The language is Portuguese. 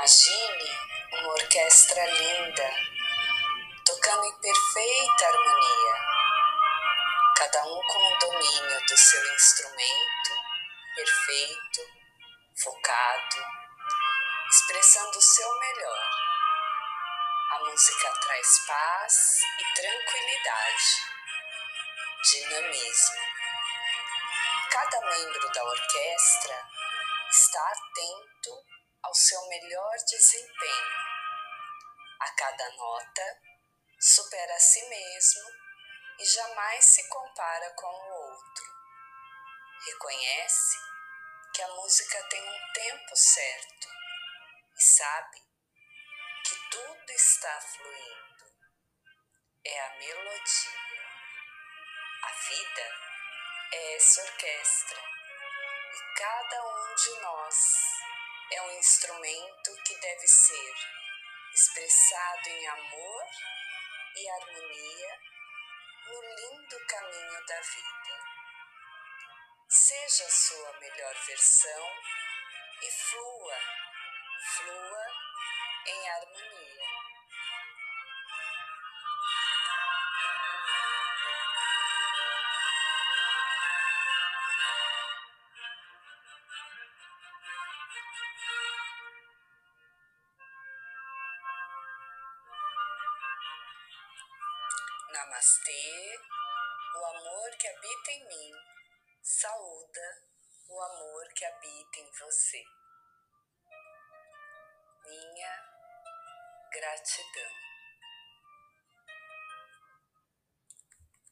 Imagine uma orquestra linda, tocando em perfeita harmonia, cada um com o domínio do seu instrumento, perfeito, focado, expressando o seu melhor. A música traz paz e tranquilidade, dinamismo. Cada membro da orquestra está atento ao seu melhor desempenho. A cada nota, supera a si mesmo e jamais se compara com o outro. Reconhece que a música tem um tempo certo e sabe que tudo está fluindo. É a melodia. A vida é essa orquestra e cada um de nós é um instrumento que deve ser expressado em amor e harmonia no lindo caminho da vida. Seja a sua melhor versão e flua, flua em harmonia. Namastê, o amor que habita em mim saúda o amor que habita em você. Minha gratidão.